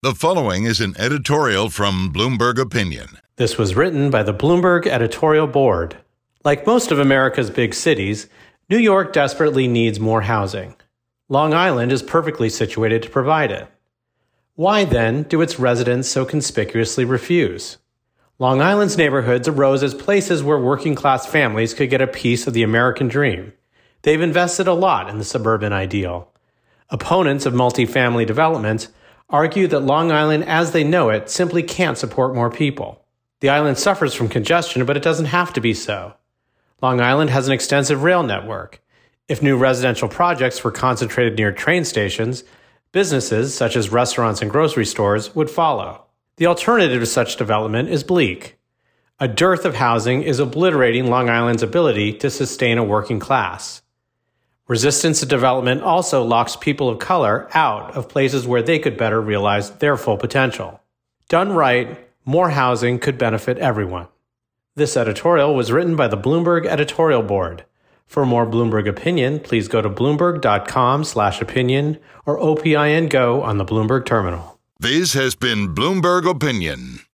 The following is an editorial from Bloomberg Opinion. This was written by the Bloomberg editorial board. Like most of America's big cities, New York desperately needs more housing. Long Island is perfectly situated to provide it. Why then do its residents so conspicuously refuse? Long Island's neighborhoods arose as places where working class families could get a piece of the American dream. They've invested a lot in the suburban ideal. Opponents of multifamily development argue that Long Island as they know it simply can't support more people. The island suffers from congestion, but it doesn't have to be so. Long Island has an extensive rail network. If new residential projects were concentrated near train stations, businesses such as restaurants and grocery stores would follow. The alternative to such development is bleak. A dearth of housing is obliterating Long Island's ability to sustain a working class. Resistance to development also locks people of color out of places where they could better realize their full potential. Done right, more housing could benefit everyone. This editorial was written by the Bloomberg editorial board. For more Bloomberg opinion, please go to bloomberg.com/opinion or OPIN Go on the Bloomberg terminal. This has been Bloomberg Opinion.